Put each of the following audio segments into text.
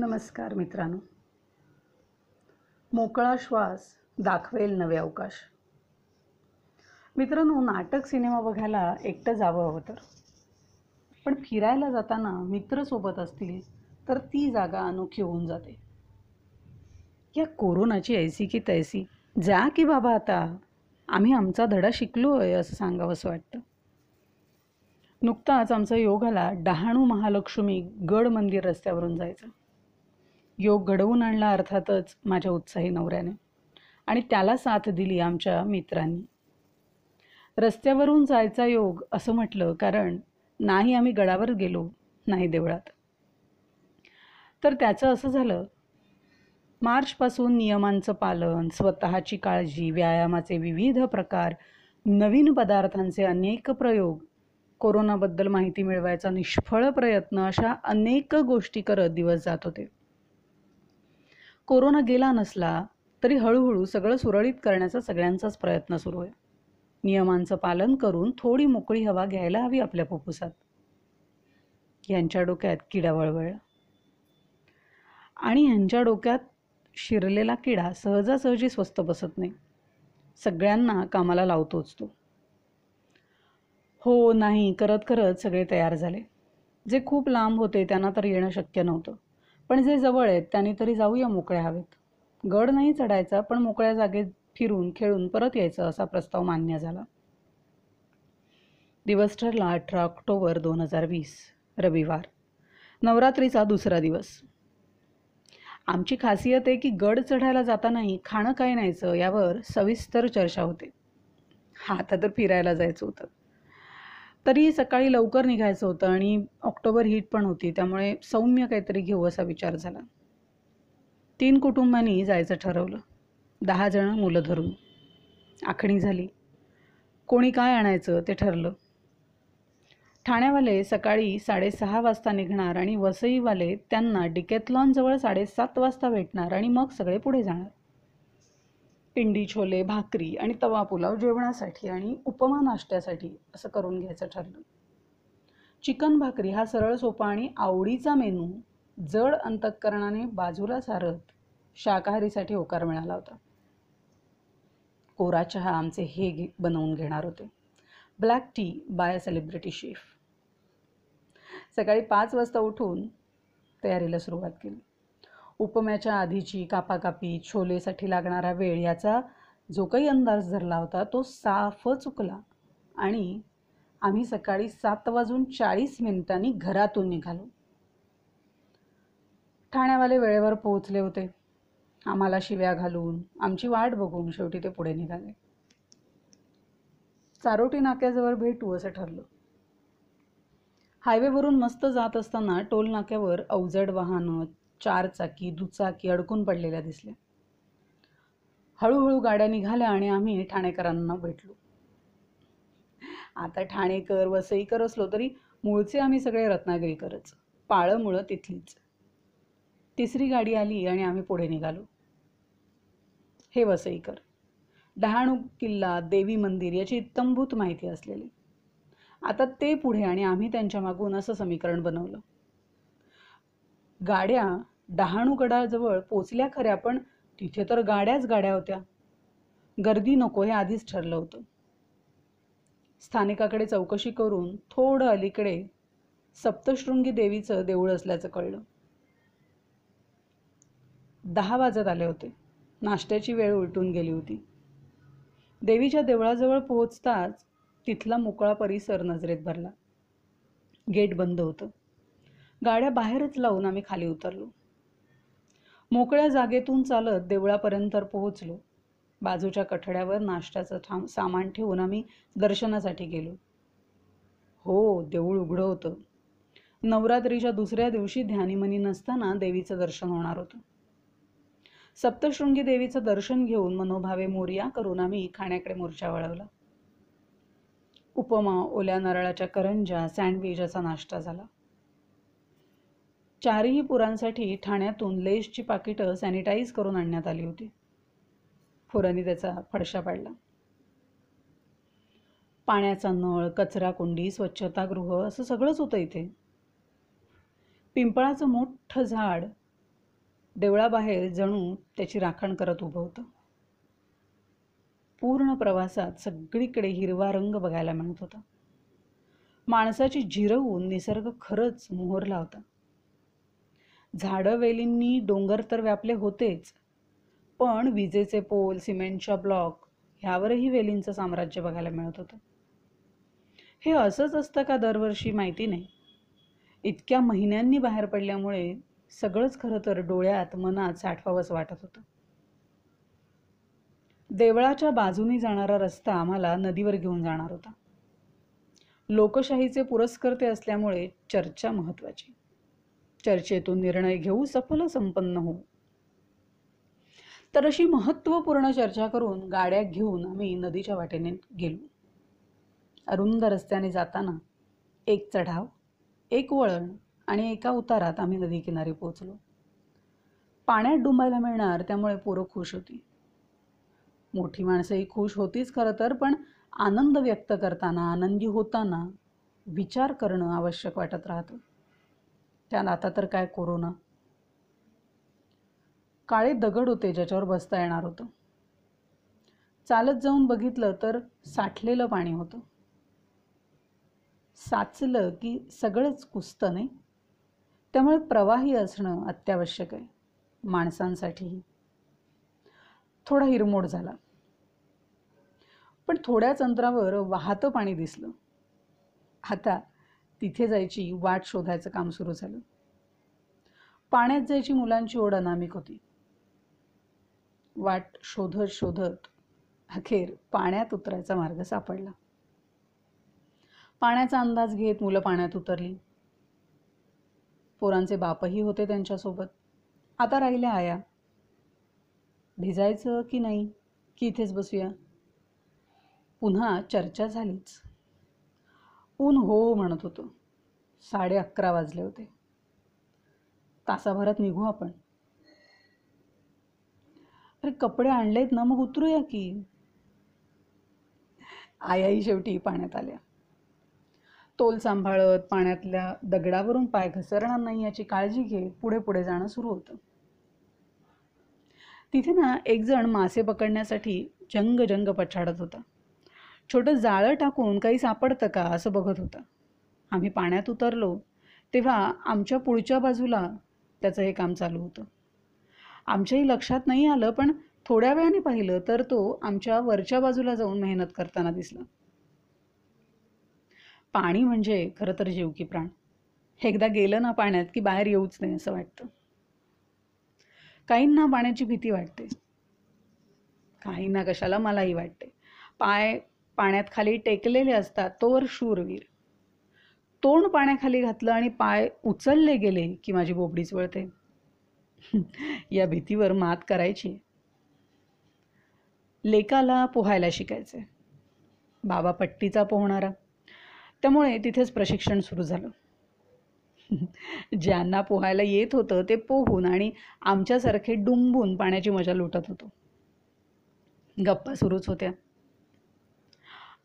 नमस्कार मित्रांनो. मोकळा श्वास दाखवेल नवे अवकाश. मित्रांनो नाटक सिनेमा बघायला एकटं जावं हवं तर पण फिरायला जाताना मित्र सोबत असतील तर ती जागा अनोखी होऊन जाते. या कोरोनाची ऐसी की तैसी. जा की बाबा आता. आम्ही आमचा धडा शिकलो आहे असं सांगावंसं वाटतं. नुकताच आमचा योग आला डहाणू महालक्ष्मी गड मंदिर रस्त्यावरून जायचं. योग घडवून आणला अर्थातच माझ्या उत्साही नवऱ्याने. आणि त्याला साथ दिली आमच्या मित्रांनी. रस्त्यावरून जायचा योग असं म्हटलं कारण नाही आम्ही गडावर गेलो नाही देवळात. तर त्याचं असं झालं मार्चपासून नियमांचं पालन स्वतःची काळजी व्यायामाचे विविध प्रकार नवीन पदार्थांचे अनेक प्रयोग कोरोनाबद्दल माहिती मिळवायचा निष्फळ प्रयत्न अशा अनेक गोष्टी करत दिवस जात होते. कोरोना गेला नसला तरी हळूहळू सगळं सुरळीत करण्याचा सगळ्यांचाच प्रयत्न सुरू आहे. नियमांचं पालन करून थोडी मोकळी हवा घ्यायला हवी आपल्या फुफ्फुसात यांच्या डोक्यात किडा वळवळला. आणि यांच्या डोक्यात शिरलेला किडा सहजासहजी स्वस्त बसत नाही. सगळ्यांना कामाला लावतोच तो. हो नाही करत करत सगळे तयार झाले. जे खूप लांब होते त्यांना तर येणं शक्य नव्हतं. पण जे जवळ आहेत त्यांनी तरी जाऊया मोकळ्या हवेत. गड नाही चढायचा पण मोकळ्या जागेत फिरून खेळून परत यायचं असा प्रस्ताव मान्य झाला. दिवस ठरला अठरा ऑक्टोबर दोन हजार वीस रविवार. नवरात्रीचा दुसरा दिवस. आमची खासियत आहे की गड चढायला जातानाही खाणं काय न्यायचं यावर सविस्तर चर्चा होते. हा आता तर फिरायला जायचं होतं. तरी सकाळी लवकर निघायचं होतं आणि ऑक्टोबर हीट पण होती त्यामुळे सौम्य काहीतरी घेऊ असा विचार झाला. तीन कुटुंबांनी जायचं ठरवलं. दहा जणं मुलं धरून. आखणी झाली. कोणी काय आणायचं ते ठरलं. ठाण्यावाले सकाळी साडेसहा वाजता निघणार आणि वसईवाले त्यांना डिकेथलॉनजवळ साडेसात वाजता भेटणार आणि मग सगळे पुढे जाणार. पिंडी छोले भाकरी आणि तवा पुलाव जेवणासाठी आणि उपमा नाश्त्यासाठी असं करून घ्यायचं ठरलं. चिकन भाकरी हा सरळ सोपा आणि आवडीचा मेनू. जड अंतःकरणाने बाजूला सारत शाकाहारीसाठी होकार मिळाला होता. कोरा चहा आमचे हे घे बनवून घेणार होते. Black tea by celebrity chef. सकाळी पाच वाजता उठून तयारीला सुरुवात केली. उपम्याच्या आधीची कापाकापी छोलेसाठी लागणारा वेळ याचा जो काही अंदाज धरला होता तो साफ चुकला. आणि आम्ही सकाळी सात वाजून चाळीस मिनिटांनी घरातून निघालो. ठाण्यावाले वेळेवर पोहोचले होते. आम्हाला शिव्या घालून आमची वाट बघून शेवटी ते पुढे निघाले. चारोटी नाक्याजवळ भेटू असं ठरलं. हायवेवरून मस्त जात असताना टोल नाक्यावर अवजड वाहनं चार चाकी दुचाकी अडकून पडलेल्या दिसल्या. हळूहळू गाड्या निघाल्या आणि आम्ही ठाणेकरांना भेटलो. आता ठाणेकर वसईकर असलो तरी मूळचे आम्ही सगळे रत्नागिरीकरच पाळं मुळं तिथलीच. तिसरी गाडी आली आणि आम्ही पुढे निघालो. हे वसईकर डहाणू किल्ला देवी मंदिर याची इत्तमभूत माहिती असलेली. आता ते पुढे आणि आम्ही त्यांच्या मागून असं समीकरण बनवलं. गाड्या डहाणू गडाजवळ पोचल्या खऱ्या पण तिथे तर गाड्याच गाड्या होत्या. गर्दी नको हे आधीच ठरलं होतं. स्थानिकाकडे चौकशी करून थोडं अलीकडे सप्तशृंगी देवीचं देऊळ असल्याचं कळलं. दहा वाजत आले होते. नाश्त्याची वेळ उलटून गेली होती. देवीच्या देवळाजवळ पोहोचताच तिथला मोकळा परिसर नजरेत भरला. गेट बंद होतं. गाड्या बाहेरच लावून आम्ही खाली उतरलो. मोकळ्या जागेतून चालत देवळापर्यंत पोहोचलो. बाजूच्या कठड्यावर नाश्त्याचं ठाम सामान ठेवून आम्ही दर्शनासाठी गेलो. हो देऊळ उघडं होतं. नवरात्रीच्या दुसऱ्या दिवशी ध्यानीमनी नसताना देवीचं दर्शन होणार होतं. सप्तशृंगी देवीचं दर्शन घेऊन मनोभावे मोर्या करून आम्ही खाण्याकडे मोर्चा वळवला. उपमा ओल्या नारळाच्या करंजा सँडविच असा नाश्ता झाला. चारही पुरांसाठी ठाण्यातून लेसची पाकिटं सॅनिटाईज करून आणण्यात आली होती. फुरांनी त्याचा फडशा पाडला. पाण्याचा नळ कचरा कुंडी स्वच्छतागृह असं सगळंच होतं इथे. पिंपळाचं मोठं झाड देवळाबाहेर जणू त्याची राखण करत उभं होतं. पूर्ण प्रवासात सगळीकडे हिरवा रंग बघायला मिळत होता. माणसाची जिरवून निसर्ग खरंच मोहरला होता. झाडं वेलींनी डोंगर तर व्यापले होतेच पण विजेचे पोल सिमेंटच्या ब्लॉक ह्यावरही वेलींचं साम्राज्य बघायला मिळत होतं. हे असंच असतं का दरवर्षी माहिती नाही? इतक्या महिन्यांनी बाहेर पडल्यामुळे सगळंच खरं तर डोळ्यात मनात साठवावंच वाटत होतं. देवळाच्या बाजूनी जाणारा रस्ता आम्हाला नदीवर घेऊन जाणार होता. लोकशाहीचे पुरस्कर्ते असल्यामुळे चर्चा महत्वाची चर्चेतून निर्णय घेऊ सफल संपन्न होऊ. तर अशी महत्त्वपूर्ण चर्चा करून गाड्या घेऊन आम्ही नदीच्या वाटेने गेलो. अरुंद रस्त्याने जाताना एक चढाव एक वळण आणि एका उतारात आम्ही नदी किनारी पाण्यात डुंबायला मिळणार त्यामुळे पोरं खुश होती. मोठी माणसंही खुश होतीच खरं तर पण आनंद व्यक्त करताना आनंदी होताना विचार करणं आवश्यक वाटत राहतं. त्यात आता तर काय कोरोना काळे दगड होते ज्याच्यावर बसता येणार होतं. चालत जाऊन बघितलं तर साठलेलं पाणी होतं. साचलं की सगळंच कुसतं नाही? त्यामुळे प्रवाही असणं अत्यावश्यक आहे माणसांसाठीही. थोडा हिरमोड झाला. पण थोड्याच अंतरावर वाहतं पाणी दिसलं. आता तिथे जायची वाट शोधायचं काम सुरू झालं. पाण्यात जायची मुलांची ओढ अनामिक होती. वाट शोधत शोधत अखेर पाण्यात उतरायचा मार्ग सापडला. पाण्याचा अंदाज घेत मुलं पाण्यात उतरली. पोरांचे बापही होते त्यांच्यासोबत. आता राहिल्या आया. भिजायचं की नाही? की इथेच बसूया? पुन्हा चर्चा झालीच. ऊन हो म्हणत होतं. साडे अकरा वाजले होते. तासाभरात निघू आपण. अरे कपडे आणलेत ना मग उतरूया की? आयाही शेवटी पाण्यात आल्या. तोल सांभाळत पाण्यातल्या दगडावरून पाय घसरणार नाही याची काळजी घेत पुढे पुढे जाणं सुरू होतं. तिथे ना एक जण मासे पकडण्यासाठी जंग जंग पछाडत होता. छोटं जाळं टाकून काही सापडतं का असं बघत होता. आम्ही पाण्यात उतरलो तेव्हा आमच्या पुढच्या बाजूला त्याचं हे काम चालू होतं. आमच्याही लक्षात नाही आलं पण थोड्या वेळाने पाहिलं तर तो आमच्या वरच्या बाजूला जाऊन मेहनत करताना दिसला. पाणी म्हणजे खरं तर जीव की प्राण. एकदा गेलं ना पाण्यात की बाहेर येऊच नाही असं वाटतं. काहींना पाण्याची भीती वाटते. काहींना कशाला मलाही वाटते. पाय पाण्यात खाली टेकलेले असतात तोवर शूरवीर. तोंड पाण्याखाली घातलं आणि पाय उचलले गेले की माझी बोबडीच वळते. या भीतीवर मात करायची. लेकाला पोहायला शिकायचे. बाबा पट्टीचा पोहणारा. त्यामुळे तिथेच प्रशिक्षण सुरू झालं. ज्यांना पोहायला येत होतं ते पोहून आणि आमच्यासारखे डुंबून पाण्याची मजा लुटत होतो. गप्पा सुरूच होत्या.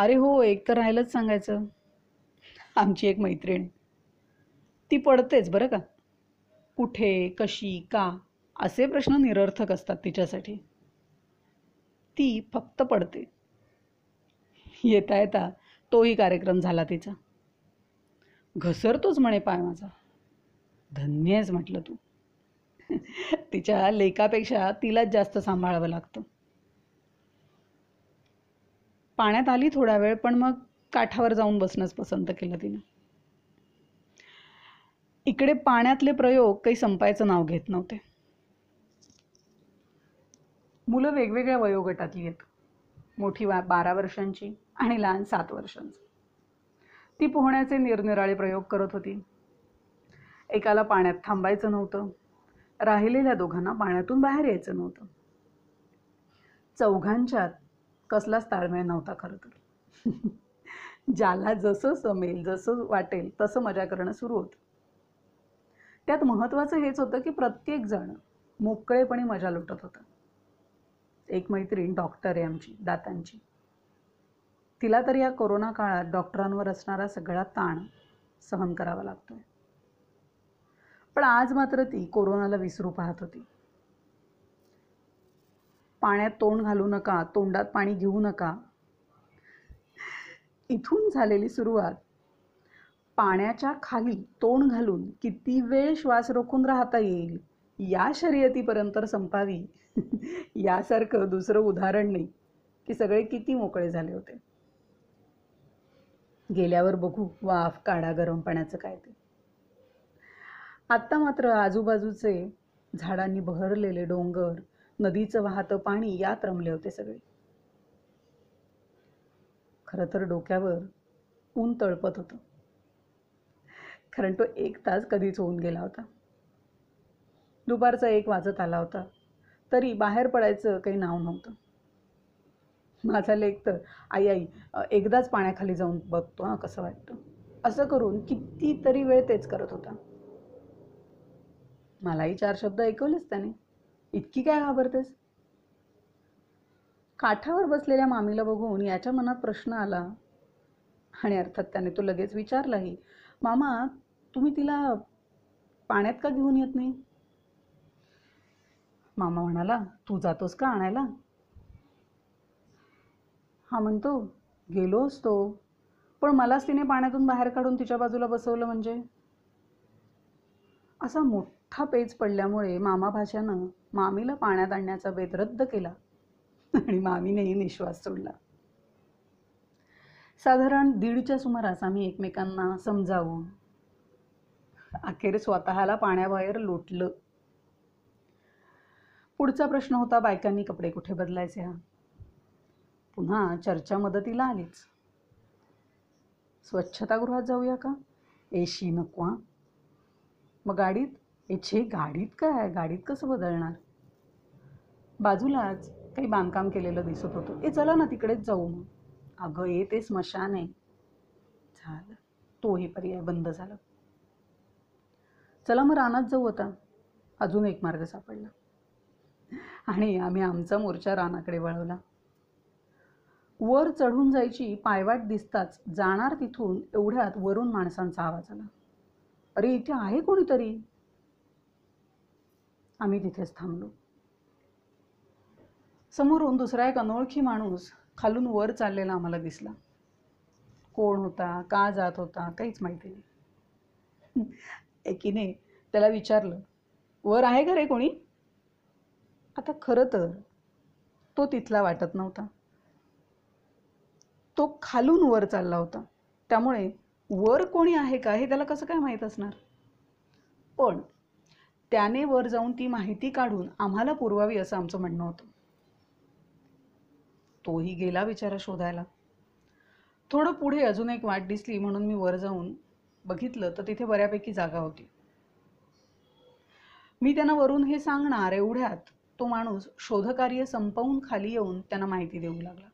अरे हो एक तर राहिलंच सांगायचं. आमची एक मैत्रीण. ती पडतेच बरं का. कुठे कशी का असे प्रश्न निरर्थक असतात तिच्यासाठी. ती फक्त पडते. येता येता तोही कार्यक्रम झाला तिचा. घसरतोच म्हणे पाय माझा. धन्यच म्हटलं तू. तिच्या लेखापेक्षा तिलाच जास्त सांभाळावं लागतं. पाण्यात आली थोडा वेळ पण मग काठावर जाऊन बसणंच पसंत केलं तिनं. इकडे पाण्यातले प्रयोग काही संपायचं नाव घेत नव्हते. मुलं वेगवेगळ्या वयोगटातली आहेत. मोठी वा बारा वर्षांची आणि लहान सात वर्षांची. ती पोहण्याचे निरनिराळे प्रयोग करत होती. एकाला पाण्यात थांबायचं नव्हतं. राहिलेल्या दोघांना पाण्यातून बाहेर यायचं नव्हतं. चौघांच्यात कसलाच ताळमेळ नव्हता खरं तर. ज्याला जसं समेल जसं वाटेल तसं मजा करणं सुरू होतं. त्यात महत्त्वाचं हेच होतं की प्रत्येकजण मोकळेपणे मजा लुटत होता. एक मैत्रीण डॉक्टर आहे आमची दातांची. तिला तर या कोरोना काळात डॉक्टरांवर असणारा सगळा ताण सहन करावा लागतोय. पण आज मात्र ती कोरोनाला विसरू पाहत होती. पाण्यात तोंड घालू नका तोंडात पाणी घेऊ नका. इथून झालेली सुरुवात. पाण्याच्या खाली तोंड घालून किती वेळ श्वास रोखून राहता येईल? या शर्यतीपर्यंत संपावी. यासारखं दुसरं उदाहरण नाही की सगळे किती मोकळे झाले होते. गेल्यावर बघू वाफ काढा गरम पाण्याचं काय ते. आत्ता मात्र आजूबाजूचे झाडांनी बहरलेले डोंगर नदीचं वाहतं पाणी यात रमले होते सगळे. खरं तर डोक्यावर ऊन तळपत होतं. कारण तो एक तास कधीच होऊन गेला होता. दुपारचा एक वाजत आला होता. तरी बाहेर पडायचं काही नाव नव्हतं. माझा लेख तर आई आई एकदाच पाण्याखाली जाऊन बघतो हां कसं वाटतं? असं करून कितीतरी वेळ तेच करत होता. मलाही चार शब्द ऐकवलेच त्याने. इतकी काय घाबरतेस? काठावर बसलेल्या मामीला बघून याच्या मनात प्रश्न आला. आणि अर्थात त्याने तो लगेच विचारलाही मामा तुम्ही तिला पाण्यात का घेऊन येत नाही? मामा म्हणाला तू जातोस का आणायला? हा म्हणतो गेलो असतो. पण मलाच तिने पाण्यातून बाहेर काढून तिच्या बाजूला बसवलं म्हणजे? असा मोठा पेच पडल्यामुळे मामा भाच्यानं मामीला पाण्यात आणण्याचा बेत रद्द केला आणि मामीनेही निश्वास सोडला. साधारण दीडच्या सुमारास आम्ही एकमेकांना समजावून अखेर स्वतःला पाण्याबाहेर लोटलं. पुढचा प्रश्न होता बायकांनी कपडे कुठे बदलायचे? हा पुन्हा चर्चा मदतीला आलीच. स्वच्छतागृहात जाऊया का? एशी नको हा? मग गाडीत इच्छे गाडीत काय? गाडीत कसं बदलणार? बाजूलाच काही बांधकाम केलेलं दिसत होतं. ए चला ना तिकडेच जाऊ मग. अगं ये ते स्मशान आहे. झालं. तोही पर्याय बंद झाला. चला मग रानात जाऊ आता. अजून एक मार्ग सापडला. आणि आम्ही आमचा मोर्चा रानाकडे वळवला. वर चढून जायची पायवाट दिसताच जाणार तिथून एवढ्यात वरून माणसांचा आवाज आला. अरे इथे आहे कोणीतरी? आम्ही तिथेच थांबलो. समोरून दुसरा एक अनोळखी माणूस खालून वर चाललेला आम्हाला दिसला. कोण होता? का जात होता? काहीच माहिती नाही. एकीने त्याला विचारलं वर आहे का रे कोणी? आता खरं तर तो तिथला वाटत नव्हता. तो खालून वर चालला होता. त्यामुळे वर कोणी आहे का हे त्याला कसं काय माहीत असणार? पण त्याने वर जाऊन ती माहिती काढून आम्हाला पुरवावी असं आमचं म्हणणं होतं. तोही गेला विचारा शोधायला. थोडं पुढे अजून एक वाट दिसली म्हणून मी वर जाऊन बघितलं तर तिथे बऱ्यापैकी जागा होती. मी त्यांना वरून हे सांगणार एवढ्यात तो माणूस शोधकार्य संपवून खाली येऊन त्यांना माहिती देऊ लागला.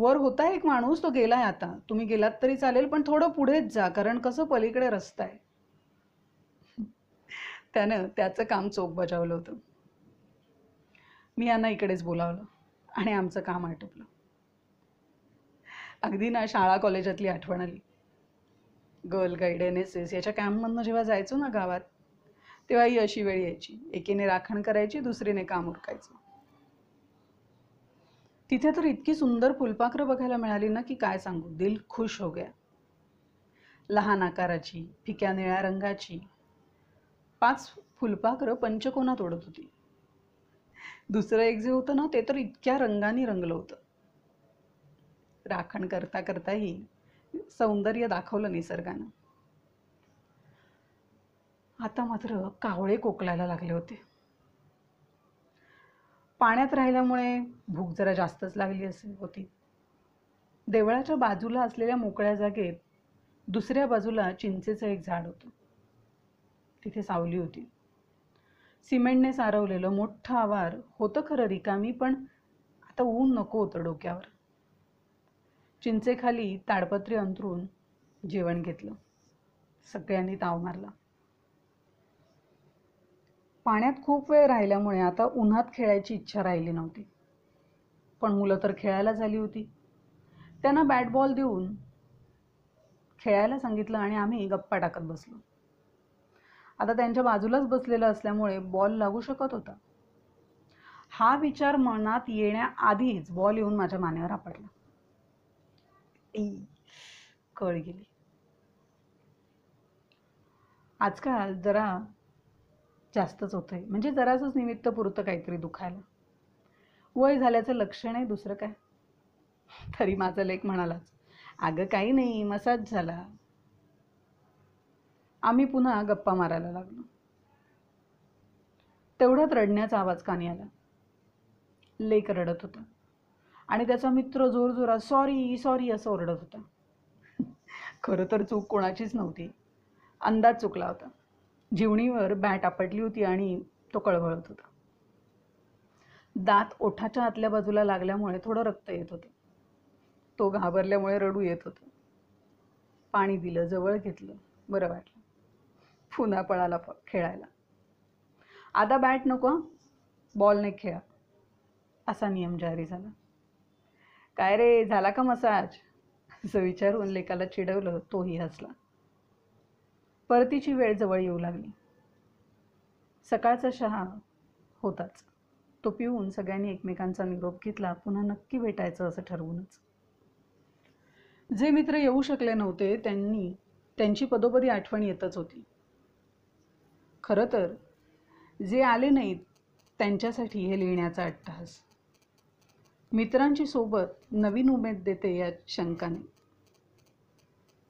वर होता एक माणूस तो गेलाय आता. तुम्ही गेलात तरी चालेल पण थोडं पुढेच जा कारण कसं पलीकडे रस्ता आहे. त्यानं त्याचं काम चोख बजावलं होतं. मी यांना इकडेच बोलावलं आणि आमचं काम आटोपलं. अगदी ना शाळा कॉलेजातली आठवण आली. Girl guide N S S याच्या कॅम्पमधनं जेव्हा जायचो ना गावात तेव्हा ही अशी वेळ यायची. एकीने राखण करायची दुसरीने काम उरकायचं. तिथे तर इतकी सुंदर फुलपाखरं बघायला मिळाली ना की काय सांगू? दिल खुश हो गया. लहान आकाराची फिक्या निळ्या रंगाची. पाच फुलपाखरं पंचकोनात ओढत होती. दुसरं एक जे होतं ना ते तर इतक्या रंगाने रंगलं होतं. राखण करता करताही सौंदर्य दाखवलं निसर्गानं. आता मात्र कावळे कोकलायला लागले होते. पाण्यात राहिल्यामुळे भूक जरा जास्तच लागली असेल होती. देवळाच्या बाजूला असलेल्या मोकळ्या जागेत दुसऱ्या बाजूला चिंचेचं एक झाड होतं. तिथे सावली होती. सिमेंटने सारवलेलं मोठं आवार होतं खरं रिकामी पण आता ऊन नको होतं डोक्यावर. चिंचेखाली ताडपत्री अंतरून जेवण घेतलं. सगळ्यांनी ताव मारला. पाण्यात खूप वेळ राहिल्यामुळे आता उन्हात खेळायची इच्छा राहिली नव्हती. पण मुलं तर खेळायला झाली होती. त्यांना बॅट बॉल देऊन खेळायला सांगितलं आणि आम्ही गप्पा टाकत बसलो. आता त्यांच्या बाजूलाच बसलेलं असल्यामुळे बॉल लागू शकत होता. हा विचार मनात येण्याआधीच बॉल येऊन माझ्या मानेवर आपटला. कळ गेली आजकाल जरा जास्तच होतं आहे म्हणजे जरासंच निमित्त पुरतं काहीतरी दुखायला. वय झाल्याचं लक्षण आहे दुसरं काय? तरी माझा लेख म्हणालाच अगं काही नाही मसाज झाला. आम्ही पुन्हा गप्पा मारायला लागलो. तेवढ्यात रडण्याचा आवाज कानी आला. लेक रडत होता. आणि त्याचा मित्र जोरजोरात सॉरी सॉरी असं ओरडत होता. खरं तर चूक कोणाचीच नव्हती. अंदाज चुकला होता. जीवणीवर बॅट आपटली होती आणि तो कळवळत होता. दात ओठाच्या आतल्या बाजूला लागल्यामुळे थोडं रक्त येत होतं. तो घाबरल्यामुळे रडू येत होतं. पाणी दिलं जवळ घेतलं बरं वाटलं. पुन्हा पळाला खेळायला. आता बॅट नको बॉलने खेळा. असा नियम जारी झाला. काय रे झाला का मसाज? असं विचारून लेकाला चिडवलं तोही हसला. परतीची वेळ जवळ येऊ लागली. सकाळचा चहा होताच. तो पिऊन सगळ्यांनी एकमेकांचा निरोप घेतला. पुन्हा नक्की भेटायचं असं ठरवूनच. जे मित्र येऊ शकले नव्हते त्यांनी त्यांची पदोपदी आठवण येतच होती. खरं तर जे आले नाहीत त्यांच्यासाठी हे लिहिण्याचा अट्टहास. मित्रांची सोबत नवीन उमेद देते या शंकाने.